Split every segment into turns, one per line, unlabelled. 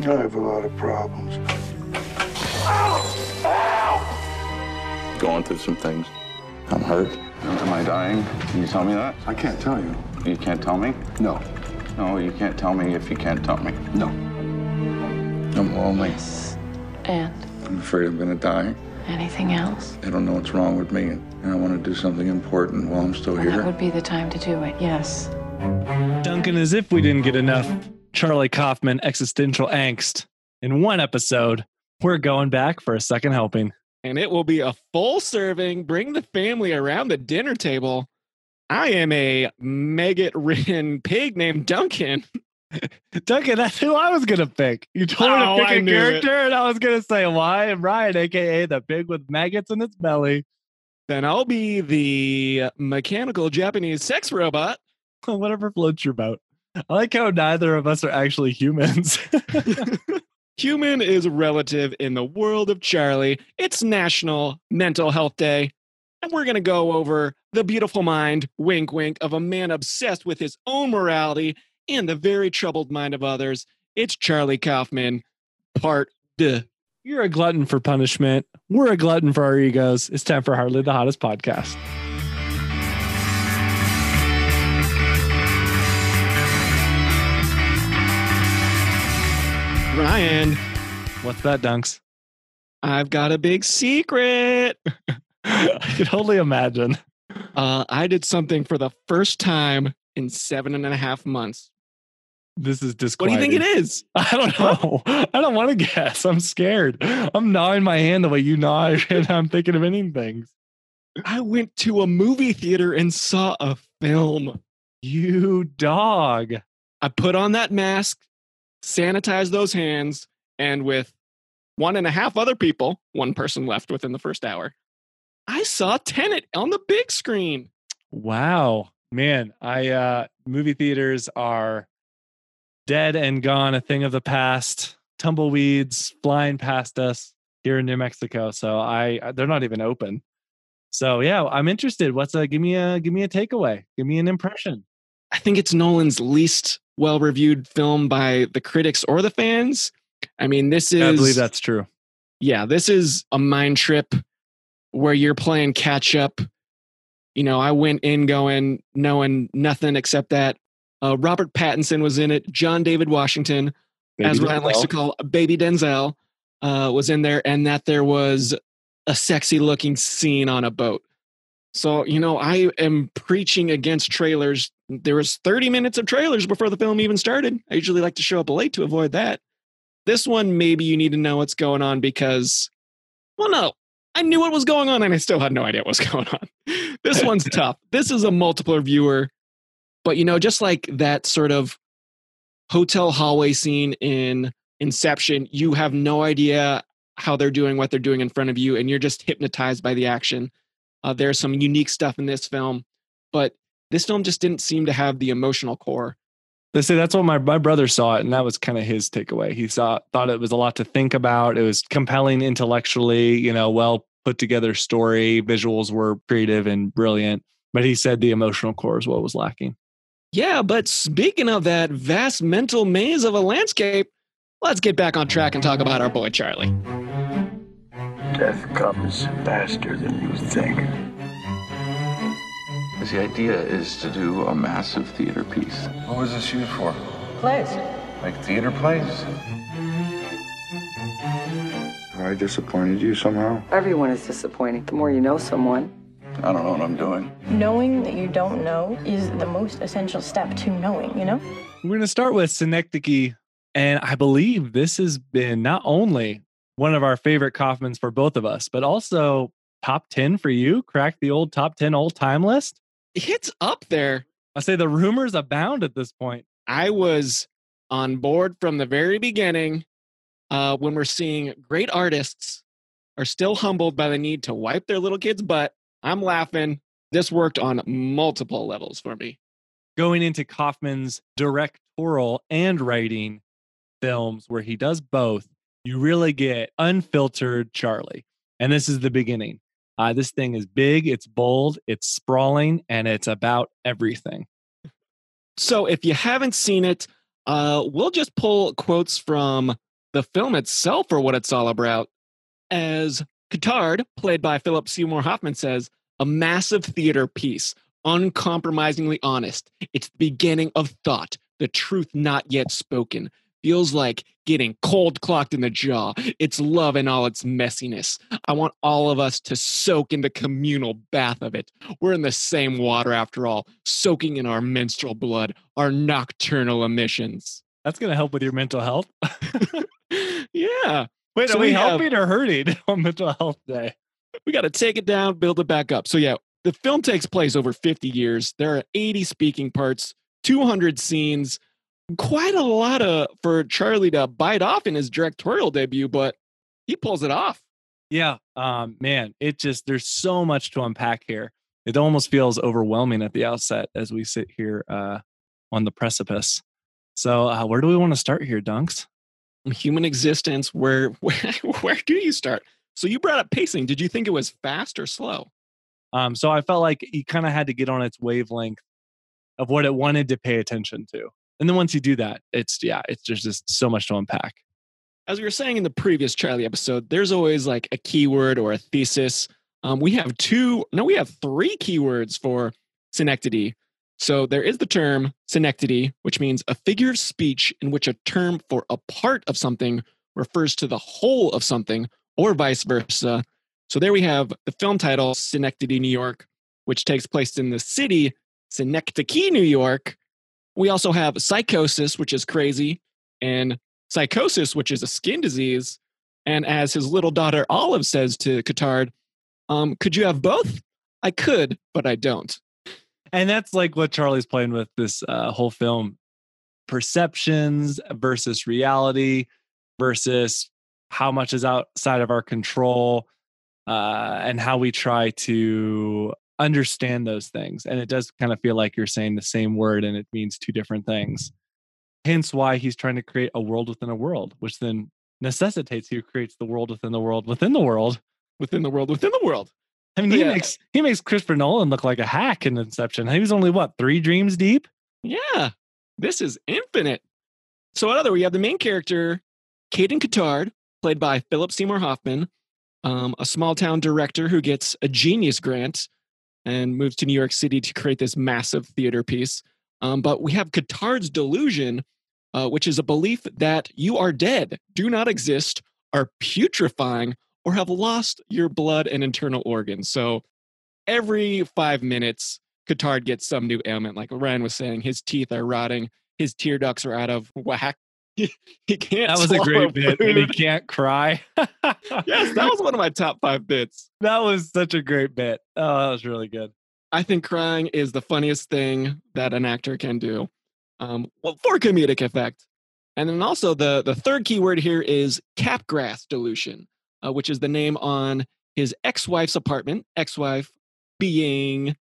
I have a lot of problems.
Going through some things. I'm hurt.
Am I dying? Can you tell me that?
I can't tell you.
You can't tell me?
No.
No, you can't tell me if you can't tell me.
No.
I'm lonely.
And
I'm afraid I'm gonna die.
anything else?
I don't know what's wrong with me, and I want to do something important while I'm still
here. that would be the time to do it, yes.
Duncan, as if we didn't get enough Charlie Kaufman existential angst in one episode, we're going back for a second helping.
and it will be a full serving. Bring the family around the dinner table. I am a maggot ridden pig named Duncan.
Duncan, that's who I was gonna pick. You told me
Oh,
to pick
I
a
knew it.
character, and I was gonna say why and Ryan, aka the pig with maggots in its belly.
Then I'll be the mechanical Japanese sex robot.
Whatever floats your boat. I like how neither of us are actually humans.
Human is relative in the world of Charlie. It's National Mental Health Day. And we're going to go over the beautiful mind, wink, wink, of a man obsessed with his own morality and the very troubled mind of others. It's Charlie Kaufman, part deux.
You're a glutton for punishment. We're a glutton for our egos. It's time for Hardly the Hottest podcast.
Ryan,
What's that, Dunks?
I've got a big secret.
I can only imagine.
Uh, I did something for the first time in seven and a half months.
This is
What do you think it is?
I don't know. I don't want to guess. I'm scared. I'm gnawing my hand the way you gnaw, and I'm thinking of ending things.
I went to a movie theater and saw a film.
You dog.
I put on that mask, sanitized those hands, and with one and a half other people, one person left within the first hour, I saw Tenet on the big screen.
Wow, man. I uh movie theaters are dead and gone, a thing of the past. Tumbleweeds flying past us here in New Mexico. So I they're not even open. So yeah, I'm interested. What's a give me a give me a takeaway? Give me an impression.
I think it's Nolan's least well reviewed film by the critics or the fans. I mean, this is
I believe that's true.
yeah, this is a mind trip where you're playing catch up. You know, I went in going knowing nothing except that uh, Robert Pattinson was in it, John David Washington, as
Baby
Ryan likes to call Baby Denzel, uh, was in there, and that there was a sexy looking scene on a boat. So, you know, I am preaching against trailers. There was 30 minutes of trailers before the film even started. I usually like to show up late to avoid that. This one, maybe you need to know what's going on because, well, no, I knew what was going on and I still had no idea what was going on. This one's tough. This is a multiple viewer, but you know, just like that sort of hotel hallway scene in Inception, you have no idea how they're doing what they're doing in front of you, and you're just hypnotized by the action. Uh, there's some unique stuff in this film, but this film just didn't seem to have the emotional core.
They say that's what my, my brother saw it, and that was kind of his takeaway. He saw thought it was a lot to think about. It was compelling intellectually, you know, well put together story. Visuals were creative and brilliant, but he said the emotional core is what was lacking.
Yeah, but speaking of that vast mental maze of a landscape, let's get back on track and talk about our boy Charlie.
Death comes faster than you think.
The idea is to do a massive theater piece.
What was this used for?
Plays.
Like theater plays?
I disappointed you somehow.
Everyone is disappointing. The more you know someone.
I don't know what I'm doing.
Knowing that you don't know is the most essential step to knowing, you know?
We're going to start with Synecdoche, and I believe this has been not only one of our favorite Kaufmans for both of us, but also top 10 for you. Crack the old top 10 all time list.
It's up there.
I say the rumors abound at this point.
I was on board from the very beginning uh, when we're seeing great artists are still humbled by the need to wipe their little kid's butt. I'm laughing. This worked on multiple levels for me.
going into Kaufman's directorial and writing films where he does both, you really get unfiltered Charlie. And this is the beginning. Uh, this thing is big, it's bold, it's sprawling, and it's about everything.
So if you haven't seen it, uh, we'll just pull quotes from the film itself or what it's all about. As Cotard, played by Philip Seymour Hoffman, says, a massive theater piece, uncompromisingly honest. It's the beginning of thought, the truth not yet spoken. Feels like getting cold clocked in the jaw. It's love in all its messiness. I want all of us to soak in the communal bath of it. We're in the same water after all, soaking in our menstrual blood, our nocturnal emissions.
That's gonna help with your mental health.
yeah.
Wait,
So
are we,
we have-
helping or hurting on mental health day?
we got to take it down, build it back up. So yeah, the film takes place over 50 years. There are 80 speaking parts, 200 scenes, quite a lot of for Charlie to bite off in his directorial debut, but he pulls it off.
Yeah, um, man, it just there's so much to unpack here. It almost feels overwhelming at the outset as we sit here uh, on the precipice. So, uh, where do we want to start here, Dunks?
Human existence, where where where do you start? So you brought up pacing. Did you think it was fast or slow?
Um, so I felt like he kind of had to get on its wavelength of what it wanted to pay attention to, and then once you do that, it's yeah, it's just, just so much to unpack.
As we were saying in the previous Charlie episode, there's always like a keyword or a thesis. Um, we have two, no, we have three keywords for synecdoche. So there is the term synecdoche, which means a figure of speech in which a term for a part of something refers to the whole of something, or vice versa. So there we have the film title, Synecdoche, New York, which takes place in the city, Synecdoche, New York. We also have psychosis, which is crazy, and sycosis, which is a skin disease. And as his little daughter Olive says to Cotard, um, could you have both? I could, but I don't.
and that's like what Charlie's playing with this uh, whole film: perceptions versus reality versus how much is outside of our control, uh, and how we try to understand those things. And it does kind of feel like you're saying the same word, and it means two different things. Hence, why he's trying to create a world within a world, which then necessitates he creates the world within the world within the world.
Within the world, within the world.
I mean, he
Yeah.
makes he makes Christopher Nolan look like a hack in Inception. He was only what three dreams deep.
Yeah, this is infinite. So, what other? We have the main character, Caden Cotard, played by Philip Seymour Hoffman, um, a small town director who gets a genius grant and moves to New York City to create this massive theater piece. Um, but we have Cotard's delusion, uh, which is a belief that you are dead, do not exist, are putrefying, or have lost your blood and internal organs. So every five minutes, Cotard gets some new ailment. Like Ryan was saying, his teeth are rotting, his tear ducts are out of whack. He, he can't.
That was a great bit, and he can't cry.
yes, that was one of my top five bits.
that was such a great bit. Oh, that was really good.
I think crying is the funniest thing that an actor can do, um, well, for comedic effect. And then also the the third keyword here is Capgras delusion, uh, which is the name on his ex-wife's apartment. Ex-wife being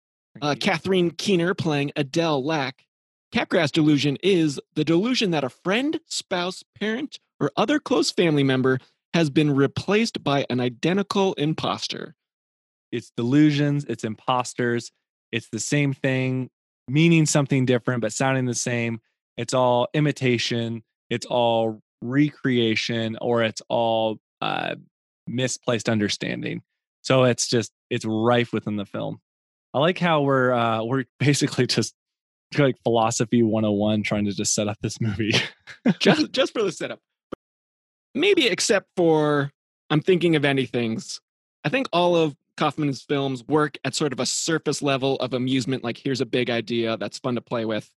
uh, Catherine Keener playing Adele Lack. Capgras delusion is the delusion that a friend, spouse, parent, or other close family member has been replaced by an identical imposter.
It's delusions. It's imposters. It's the same thing, meaning something different but sounding the same. It's all imitation. It's all recreation, or it's all uh, misplaced understanding. So it's just it's rife within the film. I like how we're uh, we're basically just like philosophy 101 trying to just set up this movie.
just just for the setup. Maybe except for I'm thinking of anything's. I think all of Kaufman's films work at sort of a surface level of amusement, like here's a big idea that's fun to play with,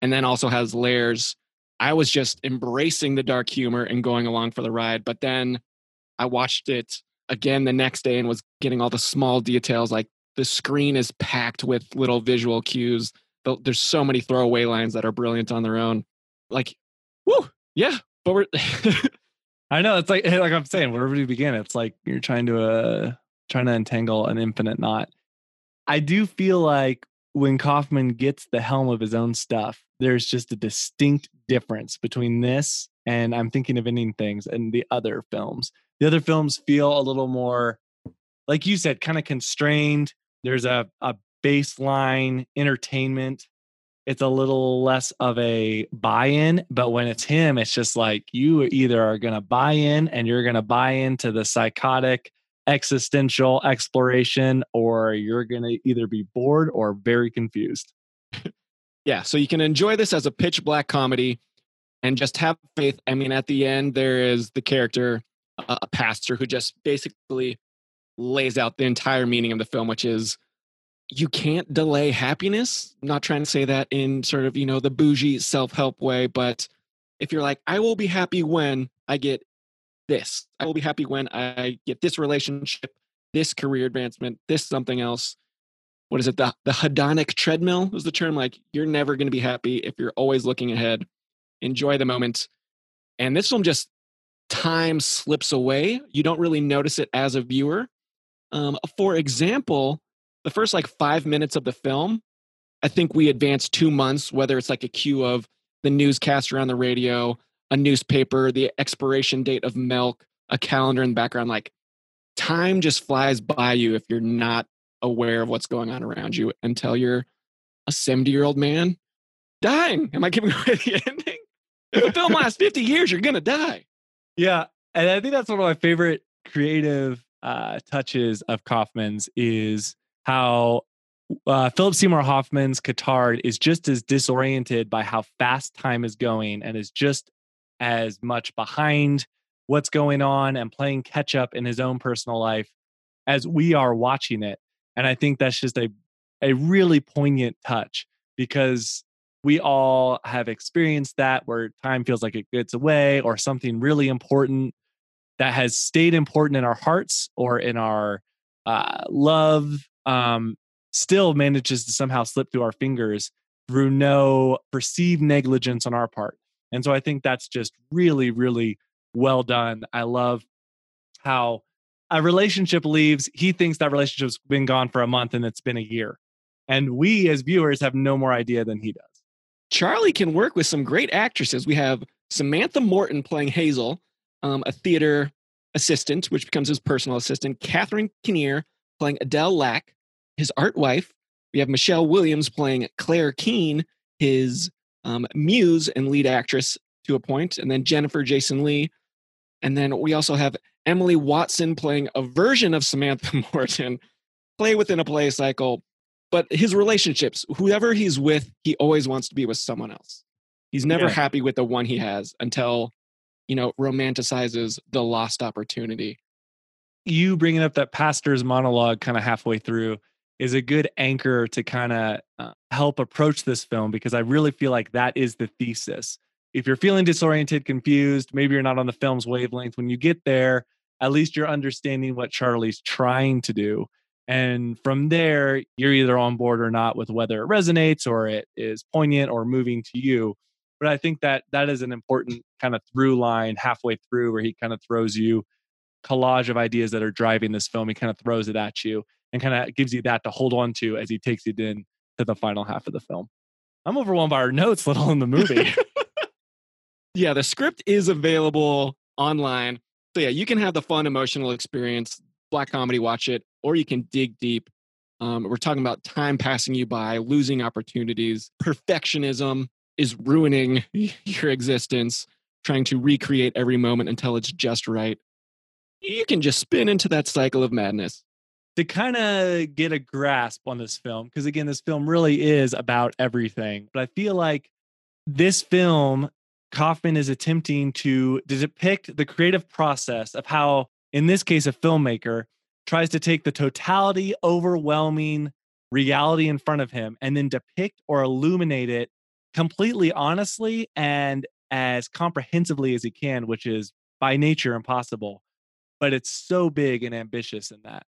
and then also has layers. I was just embracing the dark humor and going along for the ride, but then I watched it again the next day and was getting all the small details like the screen is packed with little visual cues. Th- There's so many throwaway lines that are brilliant on their own. Like, whoo, yeah, but we're
I know it's like like I'm saying, wherever you begin, it's like you're trying to uh trying to entangle an infinite knot. I do feel like when Kaufman gets the helm of his own stuff, there's just a distinct difference between this and I'm thinking of ending things and the other films. The other films feel a little more, like you said, kind of constrained. There's a, a baseline entertainment it's a little less of a buy-in but when it's him it's just like you either are going to buy in and you're going to buy into the psychotic existential exploration or you're going to either be bored or very confused.
Yeah so you can enjoy this as a pitch black comedy and just have faith. I mean at the end there is the character a pastor who just basically lays out the entire meaning of the film which is you can't delay happiness. I'm not trying to say that in sort of, you know, the bougie self help way, but if you're like, I will be happy when I get this, I will be happy when I get this relationship, this career advancement, this something else. What is it? The, the hedonic treadmill is the term. Like, you're never going to be happy if you're always looking ahead. Enjoy the moment. And this film just time slips away. You don't really notice it as a viewer. Um, for example, the first like five minutes of the film, I think we advance two months, whether it's like a cue of the newscaster on the radio, a newspaper, the expiration date of milk, a calendar in the background. Like time just flies by you if you're not aware of what's going on around you until you're a 70 year old man dying. Am I giving away the ending? If the film lasts 50 years, you're going to die.
Yeah. And I think that's one of my favorite creative uh, touches of Kaufman's is how uh, Philip Seymour Hoffman's Cotard is just as disoriented by how fast time is going and is just as much behind what's going on and playing catch up in his own personal life as we are watching it. And I think that's just a, a really poignant touch because we all have experienced that where time feels like it gets away or something really important that has stayed important in our hearts or in our uh, love um, still manages to somehow slip through our fingers through no perceived negligence on our part. And so I think that's just really, really well done. I love how a relationship leaves. He thinks that relationship's been gone for a month and it's been a year. And we as viewers have no more idea than he does.
Charlie can work with some great actresses. We have Samantha Morton playing Hazel, um, a theater assistant, which becomes his personal assistant. Catherine Keener playing Adele Lack, his art wife. We have Michelle Williams playing Claire Keene, his um, muse and lead actress to a point, and then Jennifer Jason Lee. And then we also have Emily Watson playing a version of Samantha Morton, play within a play cycle. But his relationships, whoever he's with, he always wants to be with someone else. He's never
Yeah.
happy with the one he has until, you know, romanticizes the lost opportunity.
You bringing up that pastor's monologue kind of halfway through is a good anchor to kind of uh, help approach this film because I really feel like that is the thesis. If you're feeling disoriented, confused, maybe you're not on the film's wavelength, when you get there, at least you're understanding what Charlie's trying to do. And from there, you're either on board or not with whether it resonates or it is poignant or moving to you. But I think that that is an important kind of through line halfway through where he kind of throws you collage of ideas that are driving this film. He kind of throws it at you and kind of gives you that to hold on to as he takes it in to the final half of the film. I'm overwhelmed by our notes, let alone the movie.
Yeah, the script is available online. So yeah, you can have the fun emotional experience, black comedy, watch it, or you can dig deep. Um, we're talking about time passing you by, losing opportunities, perfectionism is ruining your existence, trying to recreate every moment until it's just right. You can just spin into that cycle of madness.
to kind of get a grasp on this film, because again, this film really is about everything. But I feel like this film, Kaufman is attempting to, to depict the creative process of how, in this case, a filmmaker tries to take the totality, overwhelming reality in front of him and then depict or illuminate it completely honestly and as comprehensively as he can, which is by nature impossible. But it's so big and ambitious in that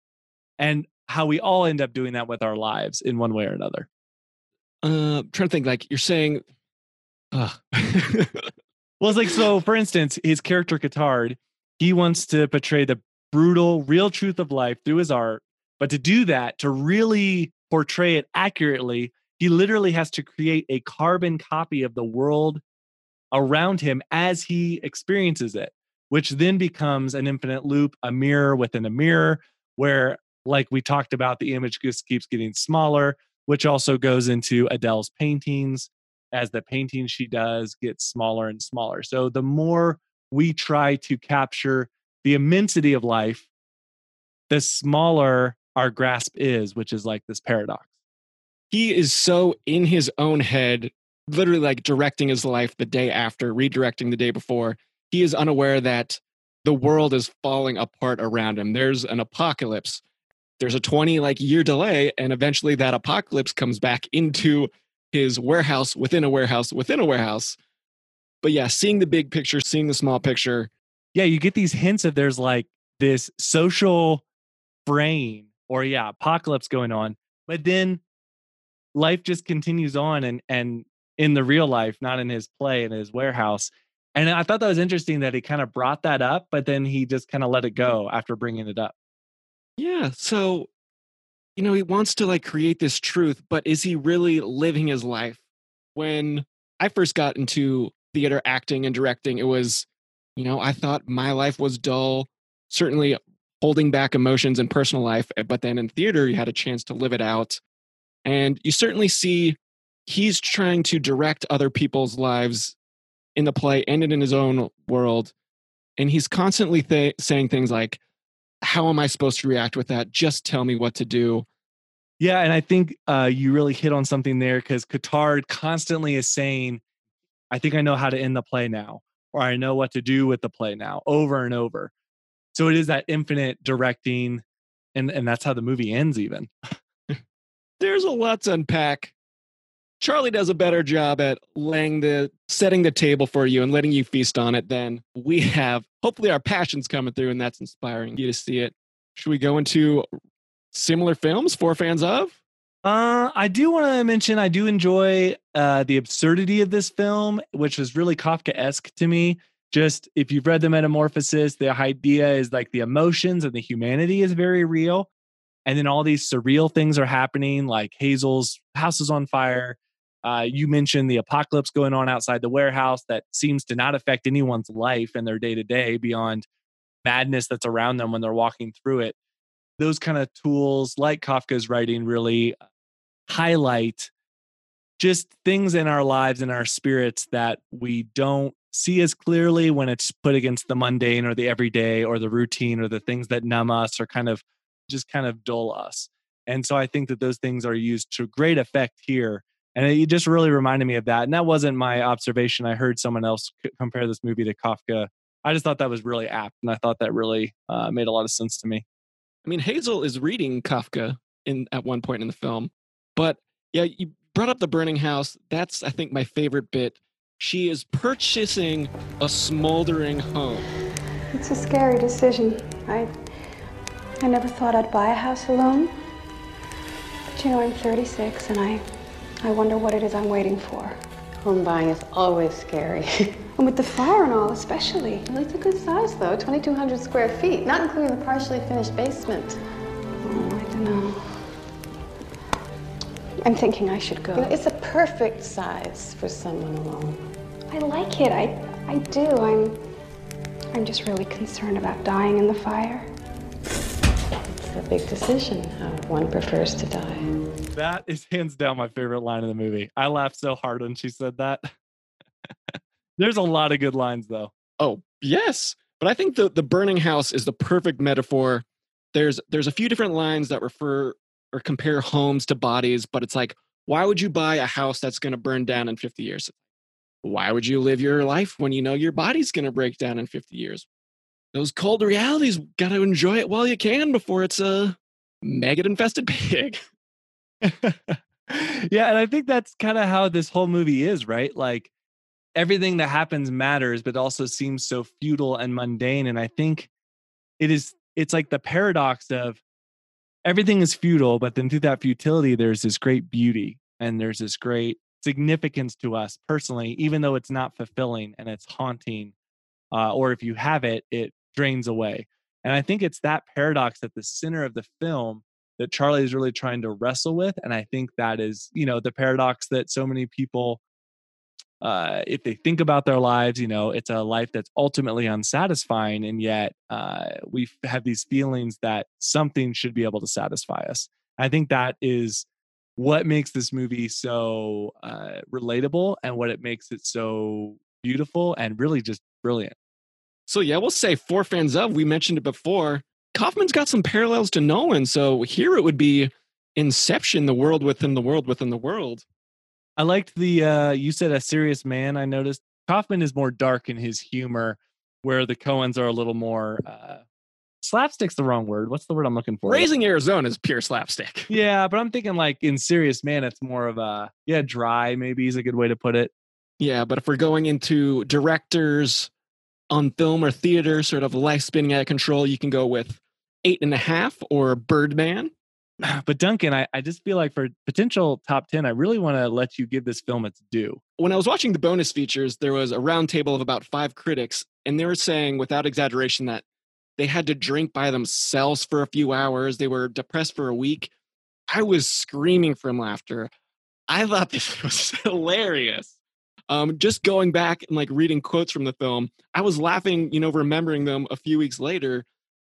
and how we all end up doing that with our lives in one way or another.
Uh, I'm trying to think, like you're saying, Ugh.
Well, it's like so. For instance, his character Cotard, he wants to portray the brutal, real truth of life through his art, but to do that, to really portray it accurately, he literally has to create a carbon copy of the world around him as he experiences it, which then becomes an infinite loop, a mirror within a mirror, where, like we talked about, the image just keeps getting smaller. which also goes into Adele's paintings as the painting she does gets smaller and smaller. So the more we try to capture the immensity of life, the smaller our grasp is, which is like this paradox.
He is so in his own head, literally like directing his life the day after, redirecting the day before. He is unaware that the world is falling apart around him. There's an apocalypse. There's a 20 like year delay and eventually that apocalypse comes back into his warehouse within a warehouse within a warehouse. But yeah, seeing the big picture, seeing the small picture.
Yeah, you get these hints of there's like this social fraying or yeah, apocalypse going on. But then life just continues on and and in the real life, not in his play in his warehouse. And I thought that was interesting that he kind of brought that up, but then he just kind of let it go after bringing it up.
Yeah. So, you know, he wants to like create this truth, but is he really living his life? When I first got into theater acting and directing, it was, you know, I thought my life was dull, certainly holding back emotions in personal life. eh, But then in theater, you had a chance to live it out. And you certainly see he's trying to direct other people's lives in the play and in his own world. And he's constantly th- saying things like, How am I supposed to react with that? Just tell me what to do.
Yeah, and I think uh, you really hit on something there because Cotard constantly is saying, "I think I know how to end the play now," or "I know what to do with the play now," over and over. So it is that infinite directing, and and that's how the movie ends. Even
There's a lot to unpack. Charlie does a better job at laying the setting the table for you and letting you feast on it than we have. Hopefully our passion's coming through and that's inspiring you to see it. Should we go into similar films for fans of?
Uh, I do want to mention I do enjoy uh, the absurdity of this film, which was really Kafka esque to me. Just if you've read The Metamorphosis, the idea is like the emotions and the humanity is very real. And then all these surreal things are happening, like Hazel's house is on fire. Uh, you mentioned the apocalypse going on outside the warehouse that seems to not affect anyone's life and their day to day beyond madness that's around them when they're walking through it. Those kind of tools, like Kafka's writing, really highlight just things in our lives and our spirits that we don't see as clearly when it's put against the mundane or the everyday or the routine or the things that numb us or kind of just kind of dull us. And so I think that those things are used to great effect here. And it just really reminded me of that. And that wasn't my observation. I heard someone else c- compare this movie to Kafka. I just thought that was really apt. And I thought that really uh, made a lot of sense to me.
I mean, Hazel is reading Kafka in at one point in the film, but yeah, you brought up the burning house. That's I think my favorite bit. She is purchasing a smoldering home.
It's a scary decision. I I never thought I'd buy a house alone. But you know, I'm 36 and I I wonder what it is I'm waiting for.
Home buying is always scary.
And with the fire and all, especially.
Well, it's a good size, though 2,200 square feet, not including the partially finished basement.
Oh, I don't know. I'm thinking I should
You know,
go.
it's a perfect size for someone alone.
I like it. I I do. I'm I'm just really concerned about dying in the fire.
It's a big decision how one prefers to die.
That is hands down my favorite line in the movie. I laughed so hard when she said that. There's a lot of good lines though.
Oh, yes. But I think the the burning house is the perfect metaphor. There's there's a few different lines that refer or compare homes to bodies, but it's like, why would you buy a house that's going to burn down in 50 years? Why would you live your life when you know your body's going to break down in 50 years? Those cold realities, got to enjoy it while you can before it's a maggot infested pig.
yeah, and I think that's kind of how this whole movie is, right? Like everything that happens matters, but also seems so futile and mundane. And I think it is it's like the paradox of everything is futile, but then through that futility, there's this great beauty and there's this great significance to us personally, even though it's not fulfilling and it's haunting. Uh, or if you have it, it drains away. And I think it's that paradox at the center of the film that Charlie is really trying to wrestle with. And I think that is, you know, the paradox that so many people, uh, if they think about their lives, you know, it's a life that's ultimately unsatisfying. And yet uh, we have these feelings that something should be able to satisfy us. I think that is what makes this movie so uh, relatable and what it makes it so beautiful and really just brilliant.
So yeah, we'll say for fans of. We mentioned it before. Kaufman's got some parallels to Nolan. So here it would be Inception, the world within the world within the world.
I liked the uh you said a serious man. I noticed Kaufman is more dark in his humor, where the Coens are a little more uh slapstick's the wrong word. What's the word I'm looking for?
Raising Arizona is pure slapstick.
Yeah, but I'm thinking like in Serious Man, it's more of a yeah, dry, maybe is a good way to put it.
Yeah, but if we're going into directors on film or theater, sort of life spinning out of control, you can go with eight and a half or Birdman.
Ah, but Duncan, I, I just feel like for potential top 10, I really want to let you give this film its due.
When I was watching the bonus features, there was a roundtable of about five critics, and they were saying, without exaggeration, that they had to drink by themselves for a few hours. They were depressed for a week. I was screaming from laughter. I thought this was hilarious. Um, just going back and like reading quotes from the film, I was laughing, you know, remembering them a few weeks later.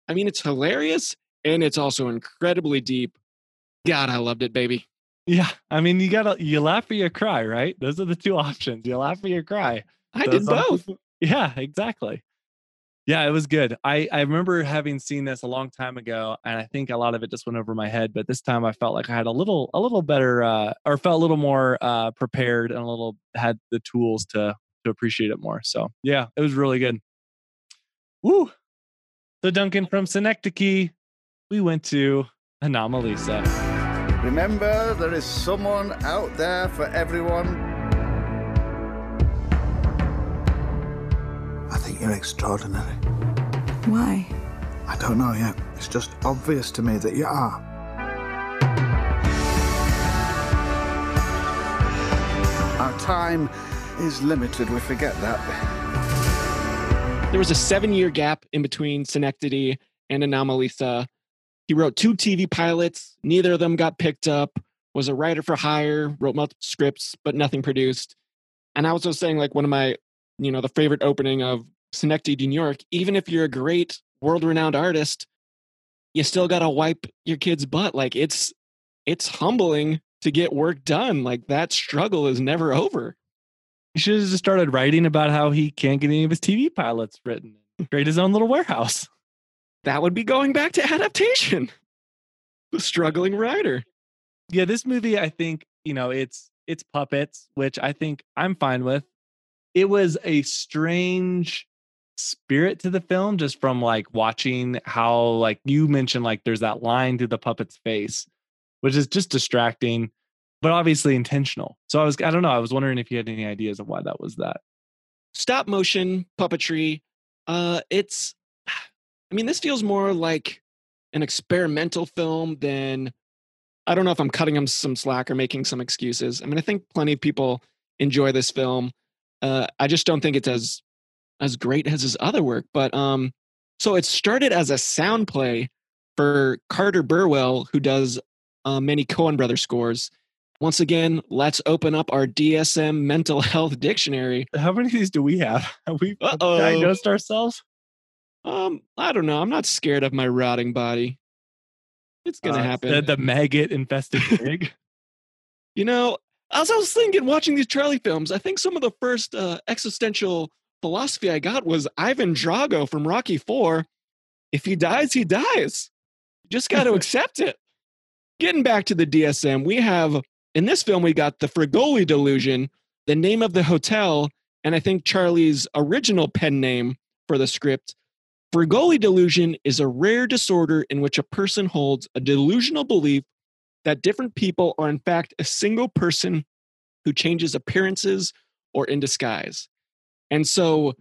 I mean, it's hilarious and it's also incredibly deep. God, I loved it, baby.
Yeah. I mean, you gotta you laugh or you cry, right? Those are the two options. You laugh or you cry.
I
So
did both.
Yeah, exactly. Yeah, it was good. I, I remember having seen this a long time ago, and I think a lot of it just went over my head. But this time, I felt like I had a little a little better, uh, or felt a little more uh, prepared, and a little had the tools to to appreciate it more. So yeah, it was really good. Woo! So Duncan from Synecdoche, we went to Anomalisa.
Remember, there is someone out there for everyone.
You're extraordinary.
Why?
I don't know yet. It's just obvious to me that you are.
Our time is limited, we forget that.
There was a seven year gap in between Synecdoche and Anomalisa. He wrote two TV pilots. Neither of them got picked up. Was a writer for hire, wrote multiple scripts, but nothing produced. And I was also saying, like, one of my, you know, the favorite opening of Synecdoche, New York, even if you're a great world renowned artist, you still got to wipe your kid's butt. Like, it's, it's humbling to get work done. Like, that struggle is never over.
He should have just started writing about how he can't get any of his TV pilots written. Create his own little warehouse.
That would be going back to adaptation. The struggling writer.
Yeah, this movie, I think, you know, it's it's puppets, which I think I'm fine with. It was a strange spirit to the film just from like watching how like you mentioned like there's that line through the puppet's face, which is just distracting, but obviously intentional. So I was I don't know, I was wondering if you had any ideas of why that was that.
stop motion puppetry uh it's i mean this feels more like an experimental film than i don't know if i'm cutting him some slack or making some excuses i mean i think plenty of people enjoy this film uh i just don't think it's as as great as his other work but um so it started as a sound play for carter burwell who does uh, many Coen brother scores once again let's open up our dsm mental health dictionary
How many of these do we have? Have we have we
Uh-oh.
diagnosed ourselves?
Um, I don't know. I'm not scared of my rotting body. It's gonna
Uh,
happen.
The, the maggot infested pig.
you know, as I was thinking, watching these Charlie films, I think some of the first uh, existential philosophy I got was Ivan Drago from Rocky Four. If he dies, he dies. You just got to accept it. Getting back to the DSM, we have in this film we got the Fregoli delusion, the name of the hotel, and I think Charlie's original pen name for the script. Fregoli delusion is a rare disorder in which a person holds a delusional belief that different people are in fact a single person who changes appearances or in disguise. And so,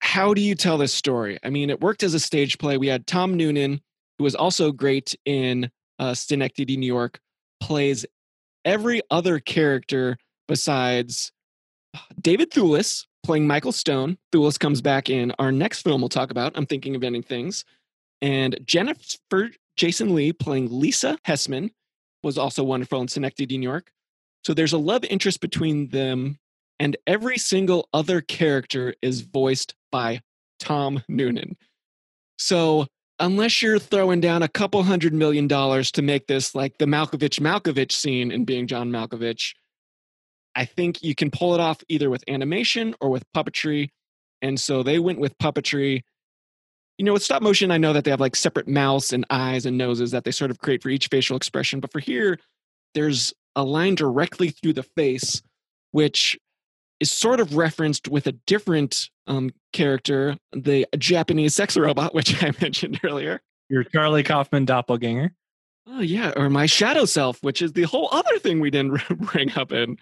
how do you tell this story? I mean, it worked as a stage play. We had Tom Noonan, who was also great in uh, Synecdoche, New York, plays every other character besides David Thewlis playing Michael Stone. Thewlis comes back in our next film we'll talk about. I'm thinking of ending things. And Jennifer Jason Lee playing Lisa Hessman was also wonderful in Synecdoche, New York. So there's a love interest between them, and every single other character is voiced by Tom Noonan. So unless you're throwing down a couple hundred million dollars to make this like the Malkovich Malkovich scene in being John Malkovich, I think you can pull it off either with animation or with puppetry. And so they went with puppetry. You know, with stop motion, I know that they have like separate mouths and eyes and noses that they sort of create for each facial expression. But for here, there's a line directly through the face, which is sort of referenced with a different um, character, the Japanese sex robot, which I mentioned earlier.
Your Charlie Kaufman doppelganger.
Oh, yeah. Or my shadow self, which is the whole other thing we didn't bring up in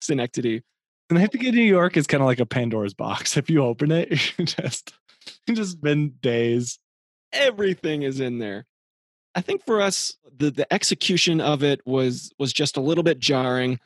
Synecdoche.
And I think in New York is kind of like a Pandora's box. If you open it, you just you just spend days.
Everything is in there. I think for us, the the execution of it was was just a little bit jarring.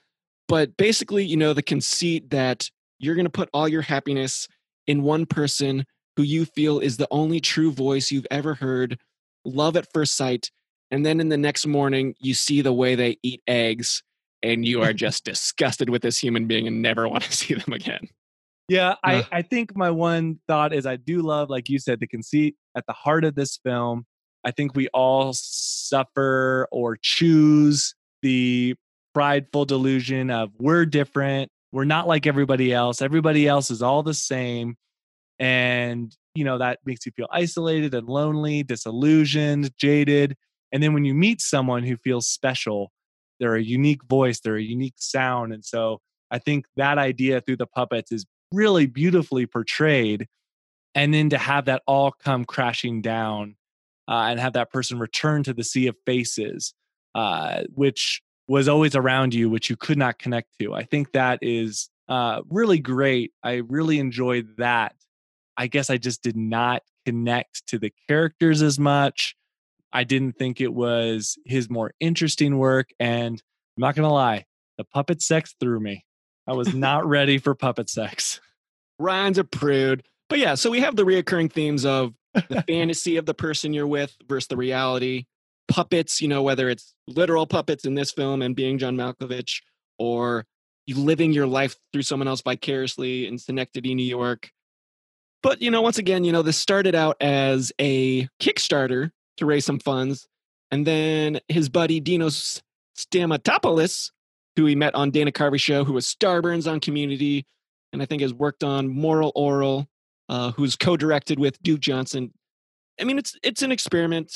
But basically, you know, the conceit that you're going to put all your happiness in one person who you feel is the only true voice you've ever heard, love at first sight, and then in the next morning you see the way they eat eggs and you are just disgusted with this human being and never want to see them again.
Yeah, I, I think my one thought is I do love, like you said, the conceit at the heart of this film. I think we all suffer or choose the prideful delusion of we're different, we're not like everybody else, everybody else is all the same. And, you know, that makes you feel isolated and lonely, disillusioned, jaded. And then when you meet someone who feels special, they're a unique voice, they're a unique sound. And so I think that idea through the puppets is really beautifully portrayed. And then to have that all come crashing down uh, and have that person return to the sea of faces, uh, which was always around you, which you could not connect to. I think that is uh, really great. I really enjoyed that. I guess I just did not connect to the characters as much. I didn't think it was his more interesting work. And I'm not going to lie, the puppet sex threw me. I was not ready for puppet sex.
Ryan's a prude. But yeah, so we have the reoccurring themes of the fantasy of the person you're with versus the reality. Puppets, you know, whether it's literal puppets in this film and being John Malkovich, or you living your life through someone else vicariously in Synecdoche, New York. But, you know, once again, you know, this started out as a Kickstarter to raise some funds. And then his buddy Dinos Stamatopoulos, who he met on Dana Carvey show, who was Starburns on Community, and I think has worked on Moral Orel, uh, who's co-directed with Duke Johnson. I mean, it's it's an experiment.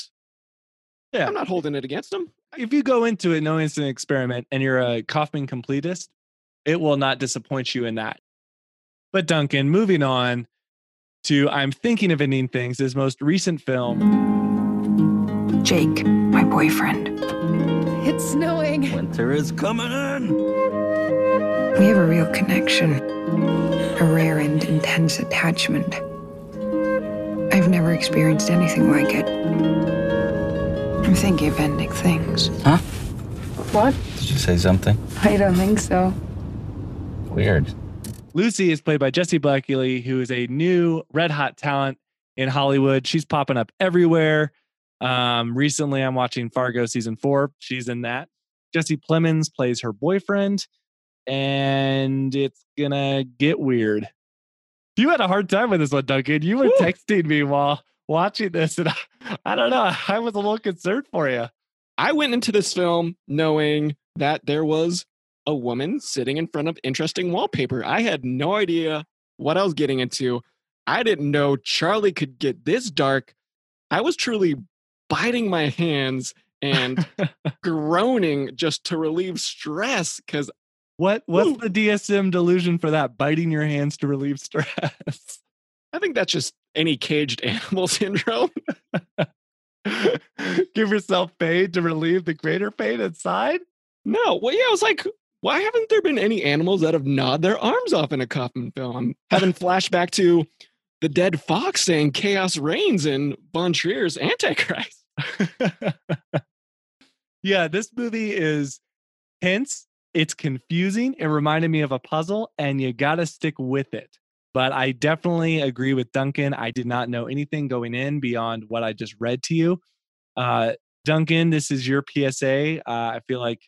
Yeah,
I'm not holding it against him.
If you go into it knowing it's an experiment and you're a Kaufman completist, it will not disappoint you in that. But Duncan, moving on to I'm thinking of ending things, his most recent film.
Jake, my boyfriend.
It's snowing.
Winter is coming in.
We have a real connection, a rare and intense attachment. I've never experienced anything like it. I'm thinking of ending things.
Huh?
What?
Did you say something?
I don't think so.
Weird.
Lucy is played by Jessie Buckley, who is a new red hot talent in Hollywood. She's popping up everywhere. Um, recently, I'm watching Fargo season four. She's in that. Jesse Plemons plays her boyfriend, and it's gonna get weird. You had a hard time with this one, Duncan. You were Woo. texting me while watching this, and I, I don't know. I was a little concerned for you.
I went into this film knowing that there was a woman sitting in front of interesting wallpaper. I had no idea what I was getting into. I didn't know Charlie could get this dark. I was truly biting my hands and groaning just to relieve stress because
what what's Ooh. the DSM delusion for that? Biting your hands to relieve stress.
I think that's just any caged animal syndrome.
Give yourself pain to relieve the greater pain inside?
No. Well, yeah, I was like, why haven't there been any animals that have gnawed their arms off in a Kaufman film? I'm having flashback to the dead fox saying chaos reigns in Von Trier's Antichrist.
yeah, this movie is tense. It's confusing. It reminded me of a puzzle, and you got to stick with it. But I definitely agree with Duncan. I did not know anything going in beyond what I just read to you. Uh, Duncan, this is your PSA. Uh, I feel like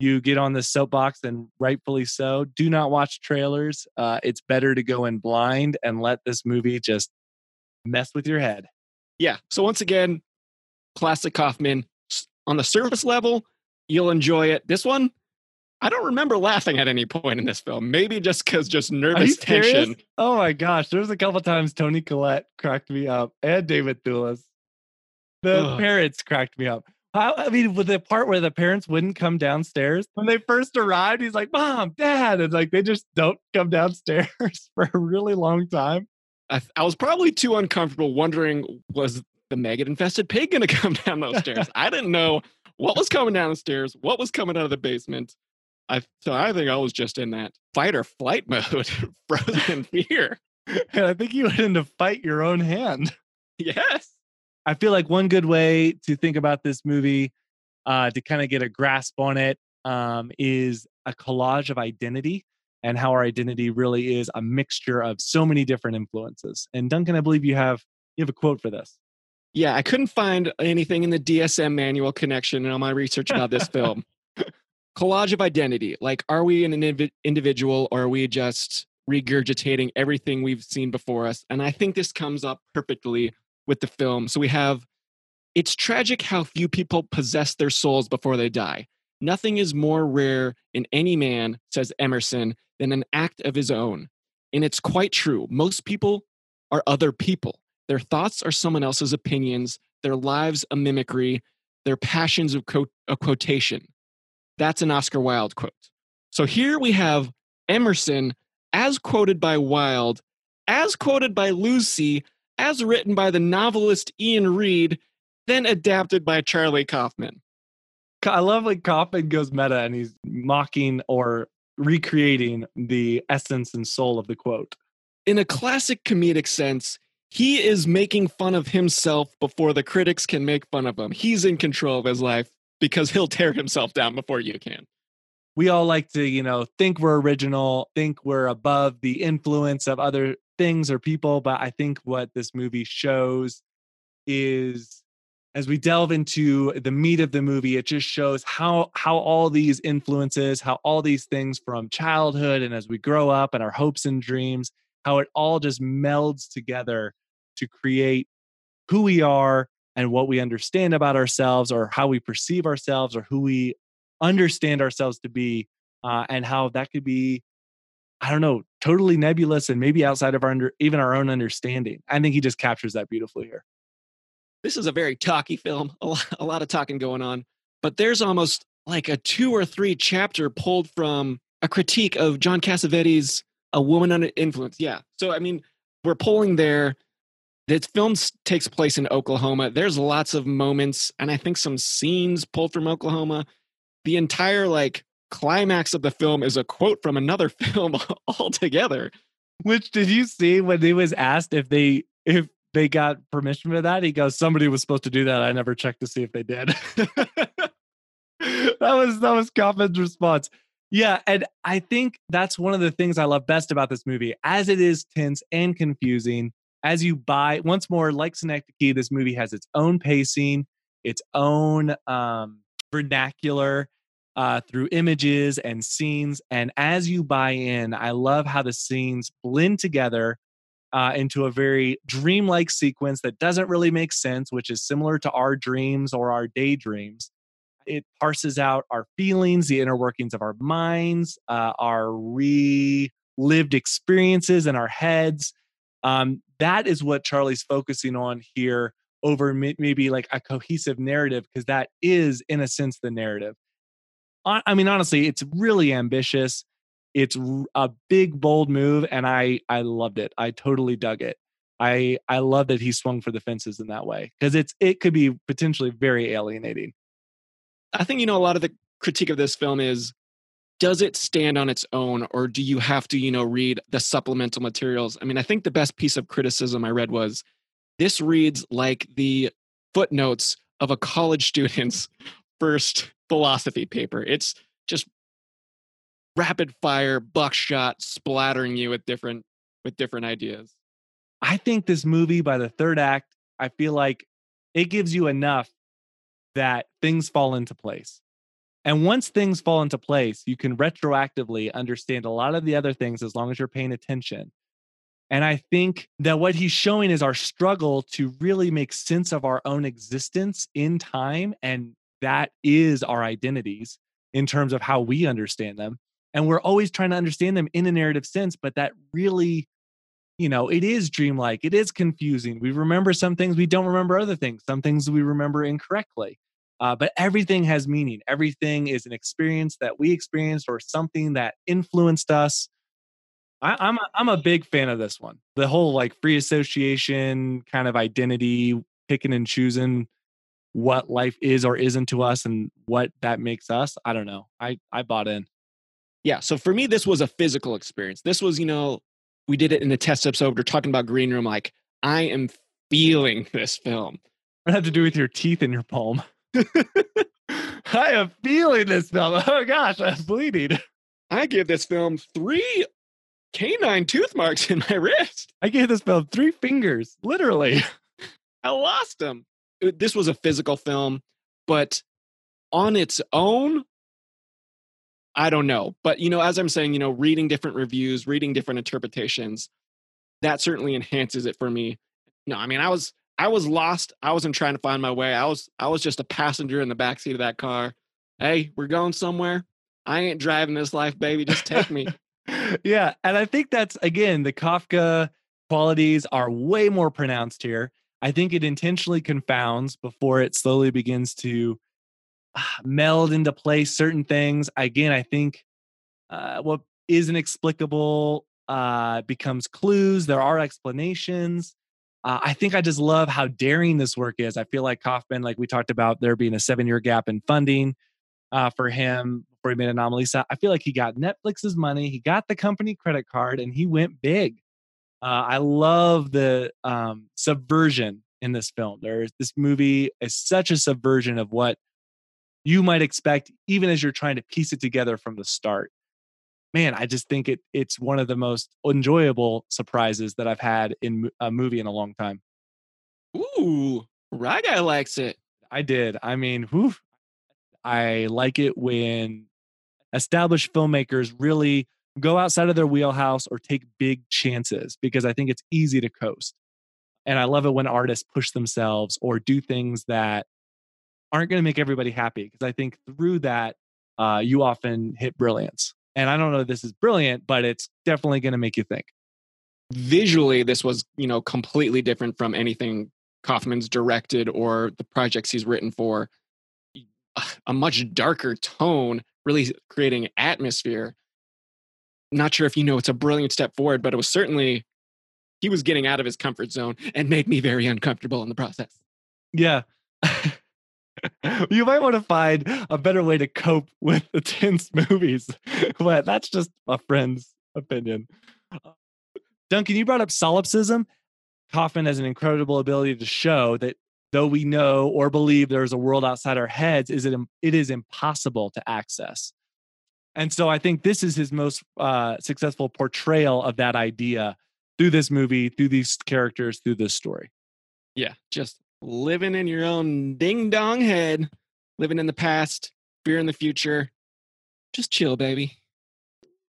you get on the soapbox, and rightfully so. Do not watch trailers. Uh, it's better to go in blind and let this movie just mess with your head.
Yeah. So once again, classic Kaufman. On the surface level, you'll enjoy it. This one, I don't remember laughing at any point in this film. Maybe just because just nervous
serious?
tension.
Oh my gosh, there was a couple times Toni Collette cracked me up, and David Thewlis. The
Ugh.
parents cracked me up. How, I mean, with the part where the parents wouldn't come downstairs when they first arrived, he's like, "Mom, Dad," and like they just don't come downstairs for a really long time.
I, I was probably too uncomfortable wondering was the maggot infested pig going to come down those stairs? I didn't know what was coming down the stairs, what was coming out of the basement. I so I think I was just in that fight or flight mode, frozen in fear.
And I think you went into fight your own hand.
Yes.
I feel like one good way to think about this movie, uh, to kind of get a grasp on it, um, is a collage of identity and how our identity really is a mixture of so many different influences. And Duncan, I believe you have you have a quote for this.
Yeah, I couldn't find anything in the DSM manual connection in all my research about this film. Collage of identity. Like, are we an indiv- individual or are we just regurgitating everything we've seen before us? And I think this comes up perfectly with the film. So we have it's tragic how few people possess their souls before they die. Nothing is more rare in any man, says Emerson, than an act of his own. And it's quite true. Most people are other people. Their thoughts are someone else's opinions, their lives a mimicry, their passions of quote, a quotation. That's an Oscar Wilde quote. So here we have Emerson, as quoted by Wilde, as quoted by Lucy, as written by the novelist Iain Reid, then adapted by Charlie Kaufman.
I love like Kaufman goes meta and he's mocking or recreating the essence and soul of the quote.
In a classic comedic sense, he is making fun of himself before the critics can make fun of him. He's in control of his life because he'll tear himself down before you can.
we all like to, you know, think we're original, think we're above the influence of other things or people. But I think what this movie shows is as we delve into the meat of the movie, it just shows how how all these influences, how all these things from childhood and as we grow up and our hopes and dreams, how it all just melds together to create who we are and what we understand about ourselves or how we perceive ourselves or who we understand ourselves to be uh, and how that could be i don't know totally nebulous and maybe outside of our under, even our own understanding i think he just captures that beautifully here
This is a very talky film, a lot, a lot of talking going on, but there's almost like a two or three chapter pulled from a critique of John Cassavetes' A Woman Under Influence. Yeah. So, I mean, we're pulling there. This film takes place in Oklahoma. There's lots of moments and I think some scenes pulled from Oklahoma. The entire like climax of the film is a quote from another film altogether.
which did you see when he was asked if they if they got permission for that he goes somebody was supposed to do that i never checked to see if they did that was that was Kaufman's response yeah and i think that's one of the things i love best about this movie as it is tense and confusing as you buy once more like synecdoche this movie has its own pacing its own um vernacular uh, through images and scenes. And as you buy in, I love how the scenes blend together uh, into a very dreamlike sequence that doesn't really make sense, which is similar to our dreams or our daydreams. It parses out our feelings, the inner workings of our minds, uh, our relived experiences in our heads. Um, that is what Charlie's focusing on here over maybe like a cohesive narrative, because that is, in a sense, the narrative. I mean, honestly, it's really ambitious. It's a big, bold move, and I I loved it. I totally dug it. I I love that he swung for the fences in that way because it's it could be potentially very alienating.
I think you know a lot of the critique of this film is does it stand on its own or do you have to you know read the supplemental materials? I mean i think the best piece of criticism i read was this reads like the footnotes of a college student's first philosophy paper. It's just rapid fire buckshot splattering you with different with different ideas.
I think this movie by the third act, I feel like it gives you enough that things fall into place. And once things fall into place, you can retroactively understand a lot of the other things as long as you're paying attention. And I think that what he's showing is our struggle to really make sense of our own existence in time. And that is our identities in terms of how we understand them. And we're always trying to understand them in a narrative sense, but that really, you know, it is dreamlike. It is confusing. We remember some things, we don't remember other things. Some things we remember incorrectly. Uh, but everything has meaning. Everything is an experience that we experienced or something that influenced us. I, I'm a, I'm a big fan of this one. The whole like free association kind of identity, picking and choosing what life is or isn't to us and what that makes us. I don't know. I I bought in.
Yeah. So for me, this was a physical experience. This was, you know, we did it in the test episode. We're talking about Green Room. Like, I am feeling this film.
What have to do with your teeth in your palm? I am feeling this film. Oh gosh, I'm bleeding.
I give this film three canine tooth marks in my wrist.
I gave this film three fingers, literally.
I lost them. Uh, this was a physical film, but on its own, I don't know. But, you know, as I'm saying, you know, reading different reviews, reading different interpretations, that certainly enhances it for me. No, I mean, I was I was lost. I wasn't trying to find my way. I was I was just a passenger in the backseat of that car. Hey, we're going somewhere. I ain't driving this life, baby. Just take me.
yeah, and I think that's again the Kafka qualities are way more pronounced here. I think it intentionally confounds before it slowly begins to ah, meld into place certain things. Again, I think uh, what is inexplicable uh, becomes clues. There are explanations. Uh, I think I just love how daring this work is. I feel like Kaufman, like we talked about, there being a seven year gap in funding uh, for him before he made Anomalisa. I feel like he got Netflix's money, he got the company credit card, and he went big. Uh, I love the um, subversion in this film. There's this movie is such a subversion of what you might expect, even as you're trying to piece it together from the start. Man, I just think it it's one of the most enjoyable surprises that I've had in a movie in a long time.
Ooh, Rye Guy likes it.
I did. I mean, whew, I like it when established filmmakers really go outside of their wheelhouse or take big chances because I think it's easy to coast. And I love it when artists push themselves or do things that aren't going to make everybody happy because I think through that, uh, you often hit brilliance. And I don't know if this is brilliant, but it's definitely going to make you think.
Visually, this was, you know, completely different from anything Kaufman's directed or the projects he's written for. A much darker tone, really creating atmosphere. Not sure if you know it's a brilliant step forward, but it was certainly he was getting out of his comfort zone and made me very uncomfortable in the process.
Yeah. you might want to find a better way to cope with the tense movies, but that's just a friend's opinion. Duncan, you brought up solipsism. Kaufman has an incredible ability to show that though we know or believe there's a world outside our heads, is it it is impossible to access. And so I think this is his most uh, successful portrayal of that idea through this movie, through these characters, through this story.
Yeah, just living in your own ding dong head, living in the past, fear in the future. Just chill, baby.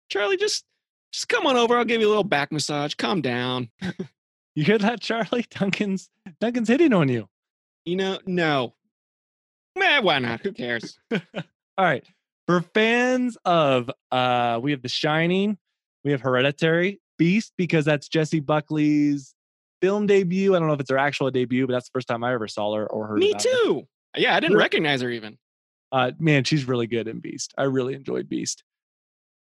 Charlie, just just come on over. I'll give you a little back massage. Calm down.
you hear that, Charlie? Duncan's Duncan's hitting on you.
You know, no. Man, why not? Who cares?
All right. For fans of uh we have The Shining, we have Hereditary, Beast, because that's Jessie Buckley's film debut. I don't know if it's her actual debut, but that's the first time I ever saw her or heard.
Me too. Her. Yeah, I didn't recognize her even.
Uh, man, she's really good in Beast. I really enjoyed Beast.